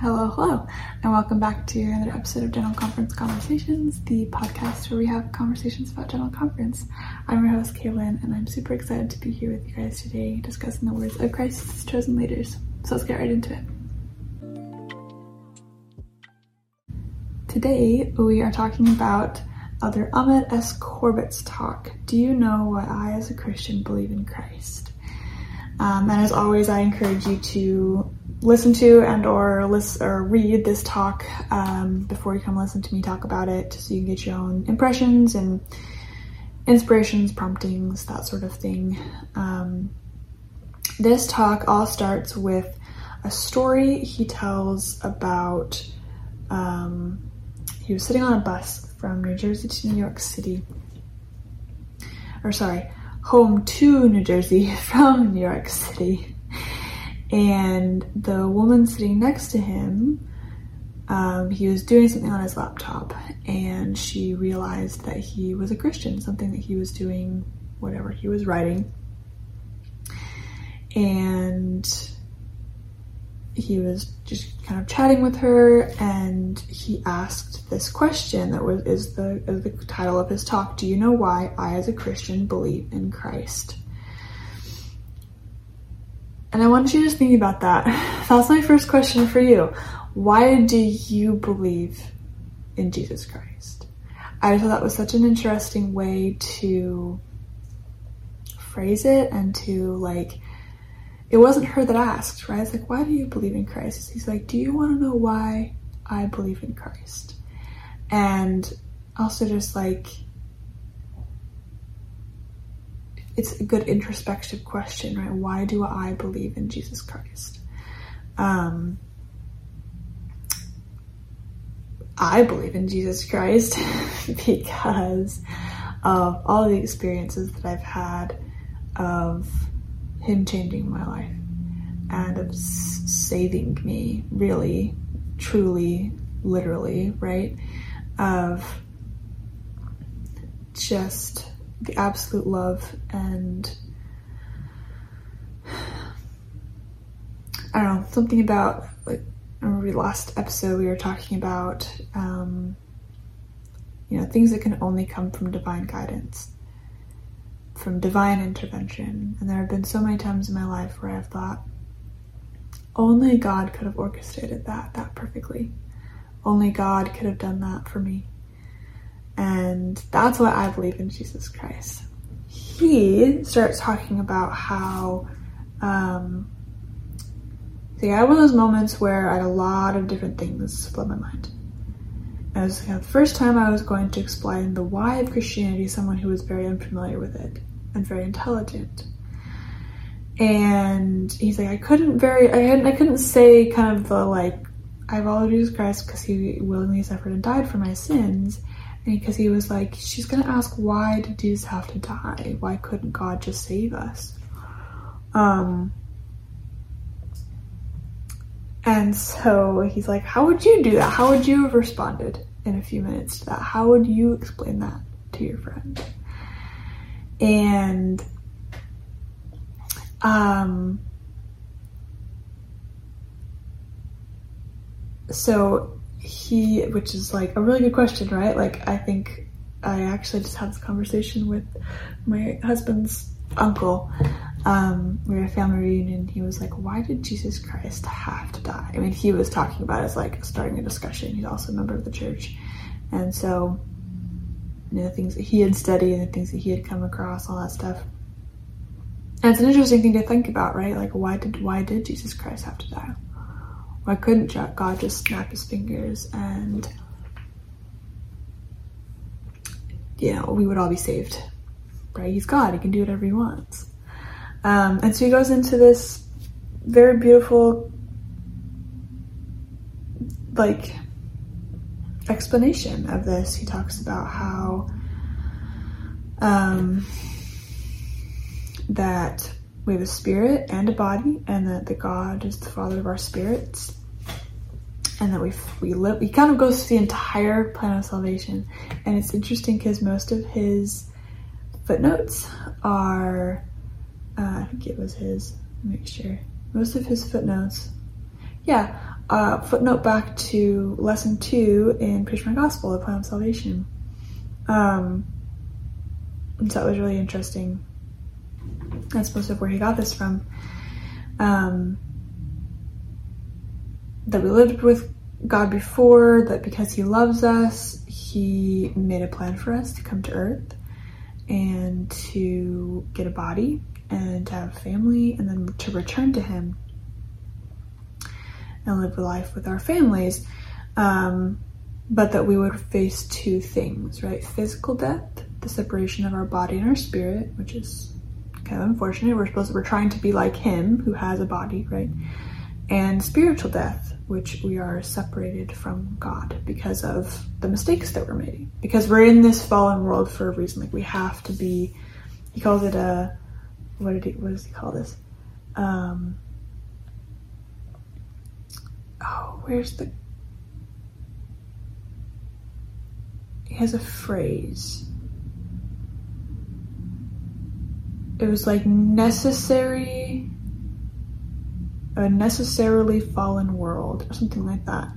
Hello, hello, and welcome back to another episode of General Conference Conversations, the podcast where we have conversations about General Conference. I'm your host, Kaylin, and I'm super excited to be here with you guys today discussing the words of Christ's chosen leaders. So let's get right into it. Today, we are talking about Elder Ahmad S. Corbitt's talk. Do you know Why I, as a Christian, believe in Christ? Um, and as always, I encourage you to listen to and or listen or read this talk um, before you come listen to me talk about it so you can get your own impressions and inspirations promptings that sort of thing. Um, this talk all starts with a story he tells about um, he was sitting on a bus from new jersey to new york city or sorry home to new jersey from new york city and the woman sitting next to him um, he was doing something on his laptop and she realized that he was a christian something that he was doing whatever he was writing. And he was just kind of chatting with her and he asked this question that was is the is the title of his talk do you know why i as a christian believe in christ and I want you to think about that. That's my first question for you. Why do you believe in Jesus Christ? I thought that was such an interesting way to phrase it and to like, it wasn't her that asked, right? It's like, why do you believe in Christ? He's like, do you want to know why I believe in Christ? And also just like, it's a good introspective question, right? Why do I believe in Jesus Christ? Um, I believe in Jesus Christ because of all the experiences that I've had of Him changing my life and of saving me, really, truly, literally, right? Of just the absolute love and I don't know, something about like I remember last episode we were talking about um, you know things that can only come from divine guidance, from divine intervention. And there have been so many times in my life where I've thought only God could have orchestrated that that perfectly. Only God could have done that for me. And that's why I believe in Jesus Christ. He starts talking about how, um, see, I had one of those moments where I had a lot of different things flood my mind. It was the first time I was going to explain the why of Christianity to someone who was very unfamiliar with it and very intelligent. And he's like, I couldn't very, I hadn't, I couldn't say kind of the like, I follow Jesus Christ because he willingly suffered and died for my sins because he was like, she's gonna ask, why did Jesus have to die? Why couldn't God just save us? Um, and so he's like, how would you do that? How would you have responded in a few minutes to that? How would you explain that to your friend? And, um, so he, which is like a really good question, right? Like, I think I actually just had this conversation with my husband's uncle. Um, we were at a family reunion. He was like, "Why did Jesus Christ have to die?" I mean, he was talking about it as like starting a discussion. He's also a member of the church, and so you know, the things that he had studied and the things that he had come across, all that stuff. And it's an interesting thing to think about, right? Like, why did why did Jesus Christ have to die? Why couldn't God just snap his fingers and, know, we would all be saved, right? He's God, he can do whatever he wants. Um, and so he goes into this very beautiful, like, explanation of this. He talks about how um, that we have a spirit and a body, and that the God is the Father of our spirits, and that we we live. He kind of goes through the entire plan of salvation, and it's interesting because most of his footnotes are, uh, I think it was his. Make sure most of his footnotes, yeah, uh, footnote back to lesson two in Preach My Gospel, the plan of salvation. Um, and so it was really interesting. That's most of where he got this from. Um, that we lived with God before, that because he loves us, he made a plan for us to come to earth and to get a body and to have a family and then to return to him and live a life with our families. Um, but that we would face two things, right? Physical death, the separation of our body and our spirit, which is kind of unfortunate. We're supposed to, we're trying to be like him who has a body, right? And spiritual death, which we are separated from God because of the mistakes that we're making. Because we're in this fallen world for a reason. Like we have to be he calls it a what did he what does he call this? Um oh, where's the he has a phrase. It was like necessary, a necessarily fallen world, or something like that.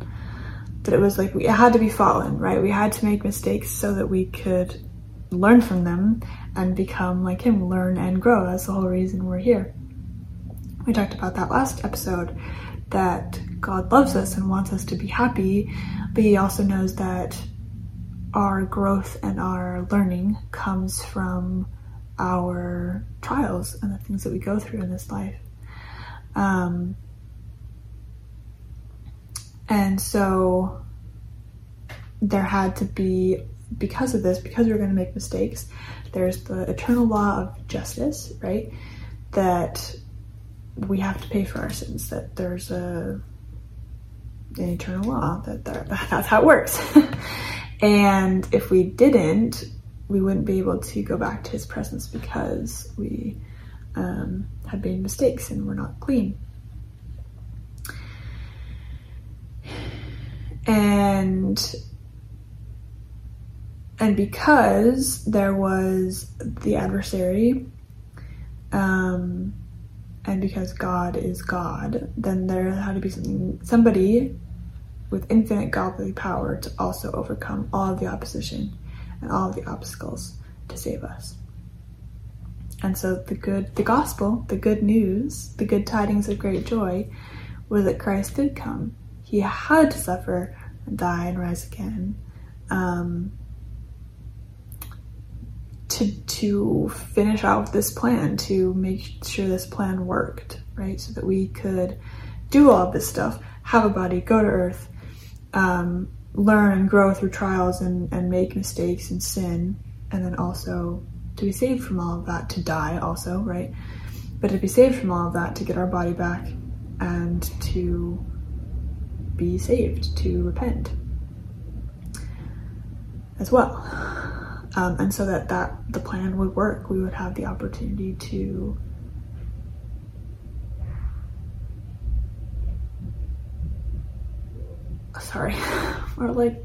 That it was like we had to be fallen, right? We had to make mistakes so that we could learn from them and become like him, learn and grow. That's the whole reason we're here. We talked about that last episode that God loves us and wants us to be happy, but He also knows that our growth and our learning comes from our trials and the things that we go through in this life. Um, and so there had to be, because of this, because we are going to make mistakes, there's the eternal law of justice, right? That we have to pay for our sins, that there's a an eternal law, that, that that's how it works. and if we didn't, we wouldn't be able to go back to his presence because we um, had made mistakes and we're not clean. And and because there was the adversary, um, and because God is God, then there had to be something, somebody with infinite godly power to also overcome all of the opposition and all of the obstacles to save us. And so the good, the gospel, the good news, the good tidings of great joy was that Christ did come. He had to suffer die and rise again um, to to finish out this plan, to make sure this plan worked, right? So that we could do all this stuff, have a body, go to Earth, um, learn and grow through trials and, and make mistakes and sin, and then also to be saved from all of that, to die also, right? But to be saved from all of that, to get our body back and to be saved, to repent as well. Um, and so that, that the plan would work, we would have the opportunity to sorry, we're like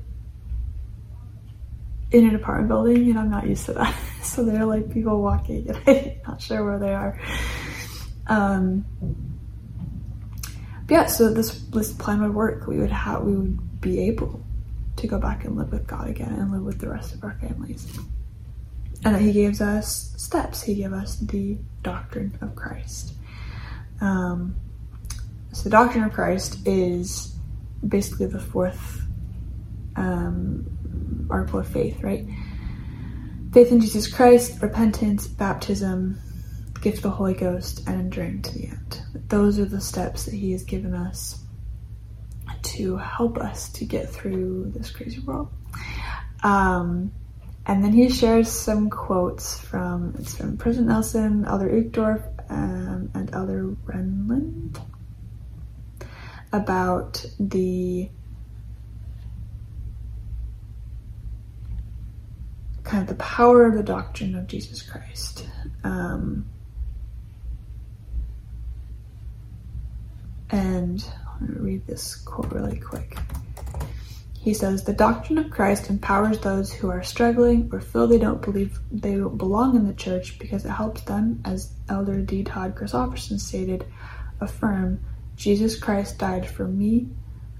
in an apartment building and I'm not used to that. so there are like people walking and I'm not sure where they are. Um, yeah, so this this plan would work. We would have we would be able to go back and live with God again and live with the rest of our families. And He gives us steps. He gave us the doctrine of Christ. Um, so the doctrine of Christ is basically the fourth um, article of faith, right? Faith in Jesus Christ, repentance, baptism, gift of the Holy Ghost, and enduring to the end. Those are the steps that He has given us to help us to get through this crazy world. Um, and then he shares some quotes from it's from President Nelson, Elder Uchtdorf, um, and Elder Renlund about the kind of the power of the doctrine of Jesus Christ. Um, and I'm going to read this quote really quick. He says, The doctrine of Christ empowers those who are struggling or feel they don't believe they don't belong in the church because it helps them, as Elder D. Todd Christofferson stated, affirm Jesus Christ died for me,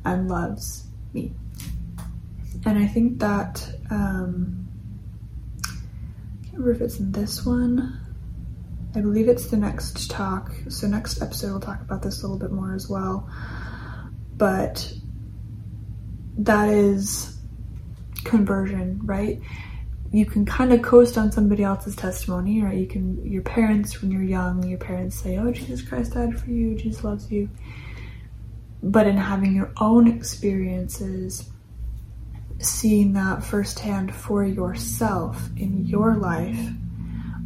and loves me. And I think that, um, remember if it's in this one. I believe it's the next talk. So, next episode, we'll talk about this a little bit more as well. But that is conversion, right? You can kind of coast on somebody else's testimony, right? You can, your parents, when you're young, your parents say, Oh, Jesus Christ died for you, Jesus loves you. But in having your own experiences, seeing that firsthand for yourself in your life,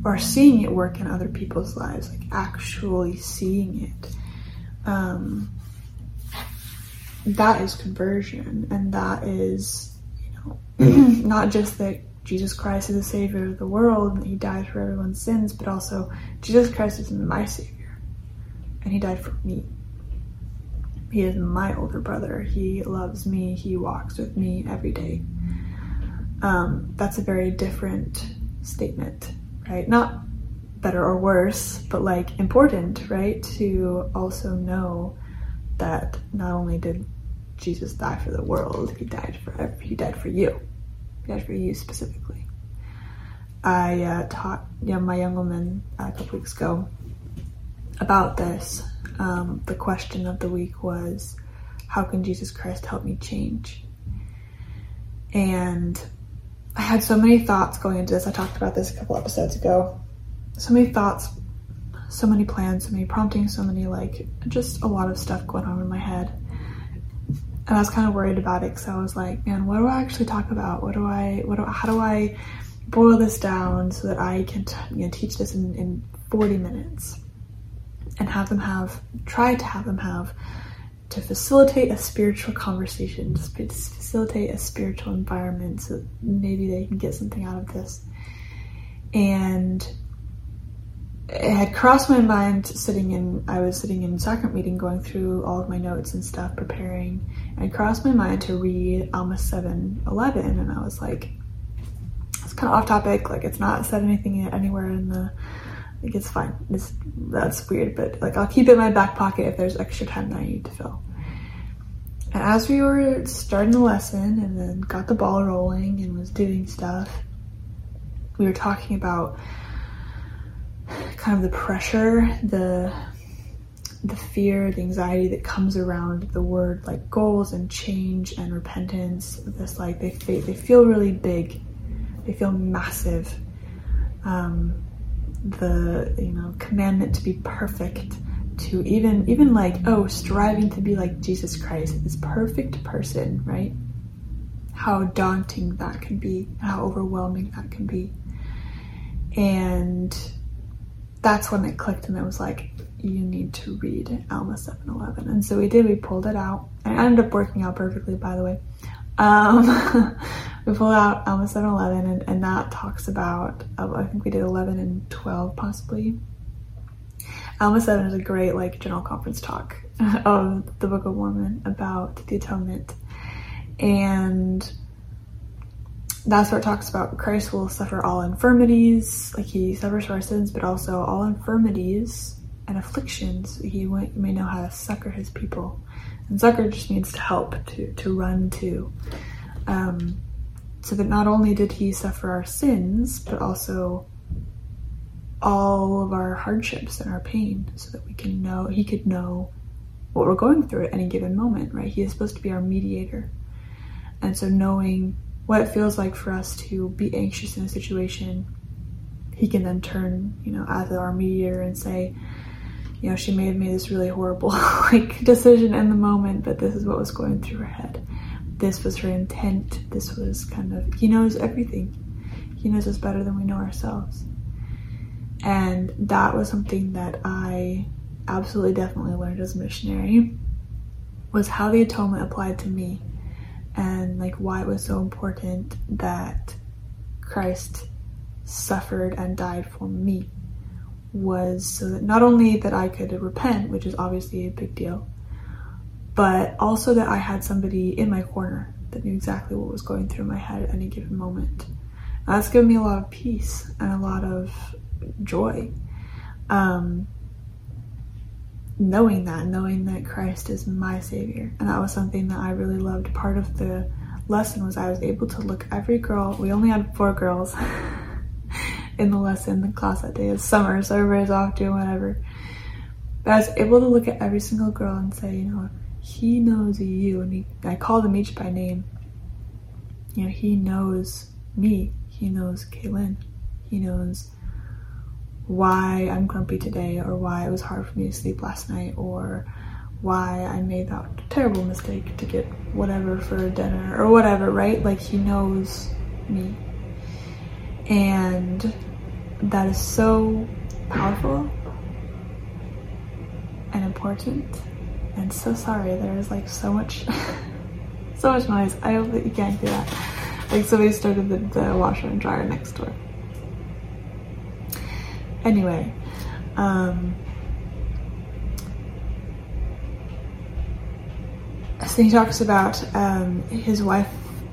or seeing it work in other people's lives, like actually seeing it. Um, that is conversion, and that is, you know, not just that Jesus Christ is the Savior of the world and He died for everyone's sins, but also Jesus Christ is my Savior, and He died for me. He is my older brother. He loves me. He walks with me every day. Um, that's a very different statement right? Not better or worse, but like important, right? To also know that not only did Jesus die for the world, he died for he died for you. He died for you specifically. I uh, taught my young woman a couple weeks ago about this. Um, the question of the week was, how can Jesus Christ help me change? And I had so many thoughts going into this. I talked about this a couple episodes ago. So many thoughts, so many plans, so many promptings, so many like just a lot of stuff going on in my head. And I was kind of worried about it because I was like, man, what do I actually talk about? What do I, what do, how do I boil this down so that I can t- you know, teach this in, in 40 minutes and have them have, try to have them have to facilitate a spiritual conversation, to facilitate a spiritual environment so maybe they can get something out of this. And it had crossed my mind sitting in, I was sitting in sacrament meeting going through all of my notes and stuff, preparing, and it crossed my mind to read Alma 7 11. And I was like, it's kind of off topic, like it's not said anything anywhere in the like it's fine. It's, that's weird, but like I'll keep it in my back pocket if there's extra time that I need to fill. And as we were starting the lesson and then got the ball rolling and was doing stuff, we were talking about kind of the pressure, the the fear, the anxiety that comes around the word like goals and change and repentance. This like they they feel really big, they feel massive. Um, the you know commandment to be perfect to even even like oh striving to be like jesus christ this perfect person right? How daunting that can be how overwhelming that can be. And that's when it clicked and it was like you need to read alma 711 and so we did we pulled it out. And it ended up working out perfectly by the way. Um, we pulled out Alma 711 and, and that talks about, uh, I think we did 11 and 12 possibly. Alma 7 is a great like general conference talk of the Book of Mormon about the atonement. And that's where it talks about Christ will suffer all infirmities, like he suffers for our sins, but also all infirmities and afflictions. He may know how to succor his people. And succor just means to help, to, to run to. Um, so that not only did he suffer our sins, but also all of our hardships and our pain so that we can know, he could know what we're going through at any given moment, right? He is supposed to be our mediator. And so knowing what it feels like for us to be anxious in a situation, he can then turn, you know, as our mediator and say, you know, she may have made this really horrible like decision in the moment, but this is what was going through her head this was her intent. This was kind of, he knows everything. He knows us better than we know ourselves. And that was something that I absolutely definitely learned as a missionary was how the atonement applied to me and like why it was so important that Christ suffered and died for me was so that not only that I could repent, which is obviously a big deal, but also that I had somebody in my corner that knew exactly what was going through my head at any given moment. That's given me a lot of peace and a lot of joy. Um, knowing that, knowing that Christ is my Savior. And that was something that I really loved. Part of the lesson was I was able to look every girl, we only had four girls in the lesson, the class that day. It's summer, so everybody's off doing whatever. But I was able to look at every single girl and say, you know, he knows you. And he, I called them each by name. You know, he knows me. He knows Kaylin. He knows why I'm grumpy today or why it was hard for me to sleep last night or why I made that terrible mistake to get whatever for dinner or whatever, right? Like he knows me. And that is so powerful and important. And so sorry, there is like so much, so much noise. I hope that you can't hear that. Like somebody started the, the washer and dryer next door. Anyway, um, so he talks about um, his wife.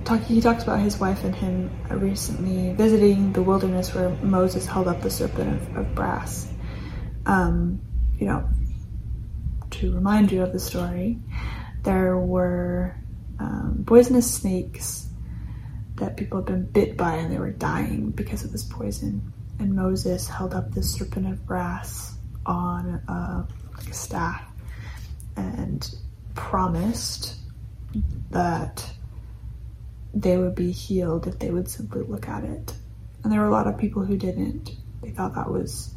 Talk, he talks about his wife and him recently visiting the wilderness where Moses held up the serpent of, of brass. Um, you know, to remind you of the story, there were um, poisonous snakes that people had been bit by and they were dying because of this poison and Moses held up this serpent of brass on a, like a staff and promised that they would be healed if they would simply look at it. And there were a lot of people who didn't. They thought that was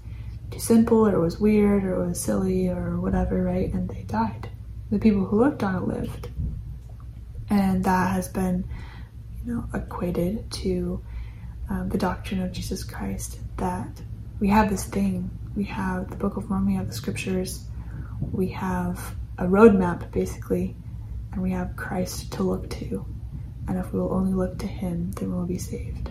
too simple or it was weird or it was silly or whatever, right? And they died. The people who looked on it lived. And that has been, you know, equated to um, the doctrine of Jesus Christ that we have this thing. We have the Book of Mormon, we have the scriptures, we have a roadmap basically, and we have Christ to look to. And if we will only look to Him, then we'll be saved.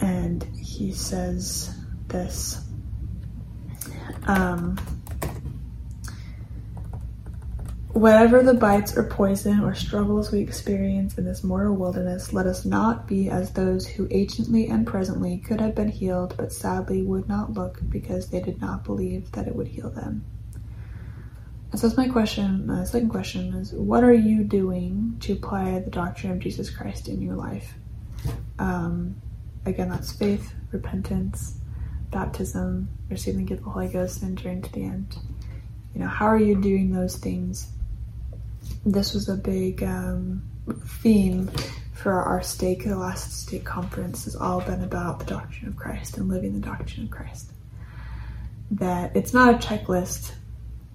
And he says this. Um, Whatever the bites or poison or struggles we experience in this mortal wilderness, let us not be as those who anciently and presently could have been healed, but sadly would not look because they did not believe that it would heal them. And so that's my question. My second question is what are you doing to apply the doctrine of Jesus Christ in your life? Um, again, that's faith, repentance, baptism, receiving the gift of the Holy Ghost, and enduring to the end. You know, how are you doing those things this was a big um, theme for our stake, the last stake conference has all been about the doctrine of Christ and living the doctrine of Christ. That it's not a checklist.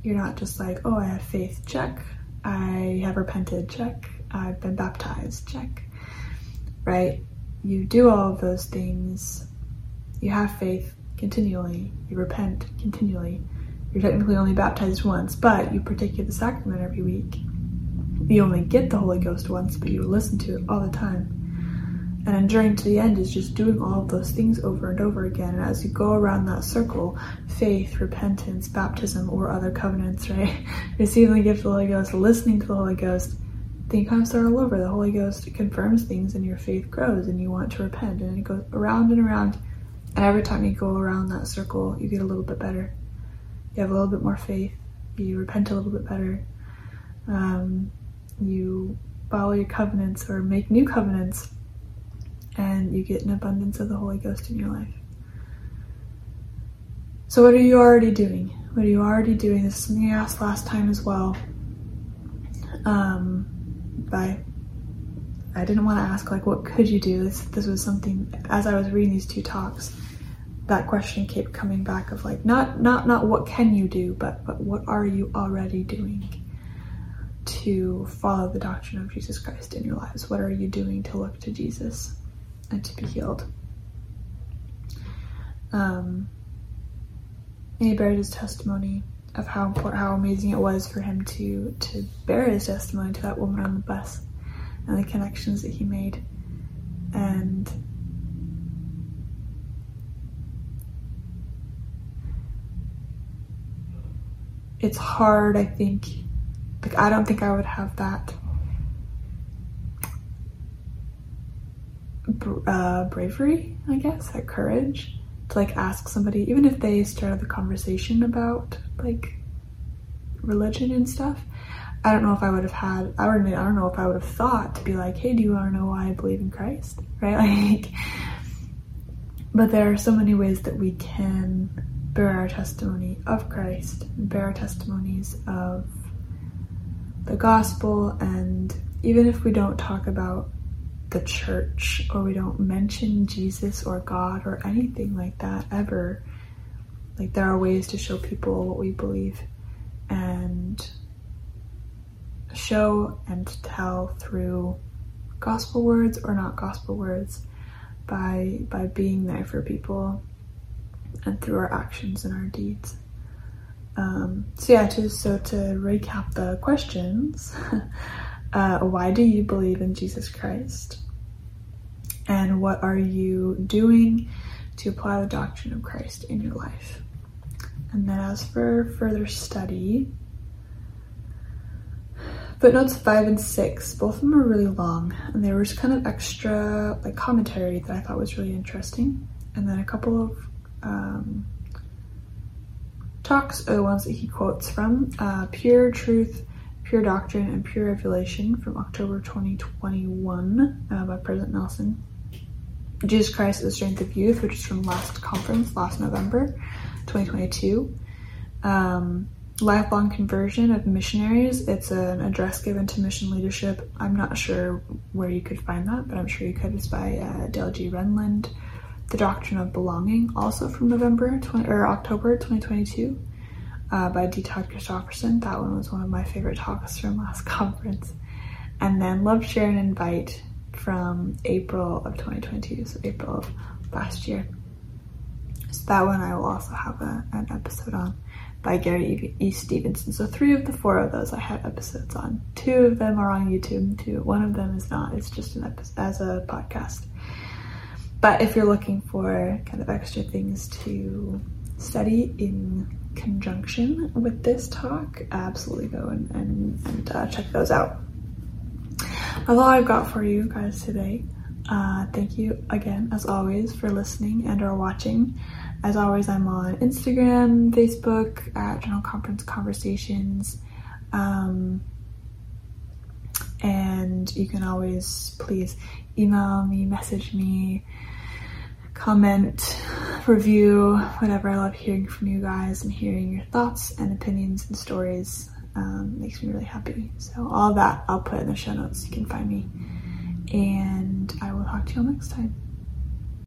You're not just like, oh, I have faith, check. I have repented, check. I've been baptized, check. Right? You do all of those things. You have faith continually. You repent continually. You're technically only baptized once, but you partake of the sacrament every week you only get the Holy Ghost once, but you listen to it all the time. And enduring to the end is just doing all of those things over and over again. And as you go around that circle, faith, repentance, baptism, or other covenants, right? Receiving the gift of the Holy Ghost, listening to the Holy Ghost, then you kind of start all over. The Holy Ghost confirms things and your faith grows and you want to repent. And it goes around and around. And every time you go around that circle, you get a little bit better. You have a little bit more faith. You repent a little bit better. Um, you follow your covenants or make new covenants, and you get an abundance of the Holy Ghost in your life. So, what are you already doing? What are you already doing? This is something I asked last time as well. Um, but I didn't want to ask like, what could you do? This this was something as I was reading these two talks, that question kept coming back of like, not not not what can you do, but but what are you already doing? to follow the doctrine of Jesus Christ in your lives? What are you doing to look to Jesus and to be healed? Um, and he his testimony of how important, how amazing it was for him to to bear his testimony to that woman on the bus and the connections that he made. And it's hard, I think, like, I don't think I would have that uh, bravery, I guess, that courage to like ask somebody, even if they started the conversation about like religion and stuff. I don't know if I would have had, I don't, I don't know if I would have thought to be like, hey, do you want to know why I believe in Christ? Right? Like, but there are so many ways that we can bear our testimony of Christ, bear our testimonies of the gospel, and even if we don't talk about the church or we don't mention Jesus or God or anything like that ever, like there are ways to show people what we believe and show and tell through gospel words or not gospel words by by being there for people and through our actions and our deeds. Um, so yeah, to, so to recap the questions, uh, why do you believe in Jesus Christ? And what are you doing to apply the doctrine of Christ in your life? And then as for further study, footnotes five and six, both of them are really long, and they were just kind of extra like commentary that I thought was really interesting. And then a couple of um, talks are the ones that he quotes from uh, Pure Truth, Pure Doctrine, and Pure Revelation from October 2021 uh, by President Nelson. Jesus Christ the Strength of Youth, which is from last conference, last November 2022. Um, Lifelong Conversion of Missionaries. It's an address given to mission leadership. I'm not sure where you could find that, but I'm sure you could. It's by uh, Dale G. Renlund. The Doctrine of Belonging, also from November 20, or October 2022, uh, by D. Todd Christofferson. That one was one of my favorite talks from last conference. And then Love, Share, and Invite from April of 2022, so April of last year. So that one I will also have a, an episode on by Gary E. Stevenson. So three of the four of those I have episodes on. Two of them are on YouTube. Two, one of them is not. It's just an episode as a podcast. But if you're looking for kind of extra things to study in conjunction with this talk, absolutely go and, and, and uh, check those out. That's all I've got for you guys today. Uh, thank you again, as always, for listening and or watching. As always, I'm on Instagram, Facebook at General Conference Conversations. Um, and you can always please email me, message me, comment, review, whatever. I love hearing from you guys and hearing your thoughts and opinions and stories. Um, makes me really happy. So all that I'll put in the show notes. You can find me. And I will talk to you all next time.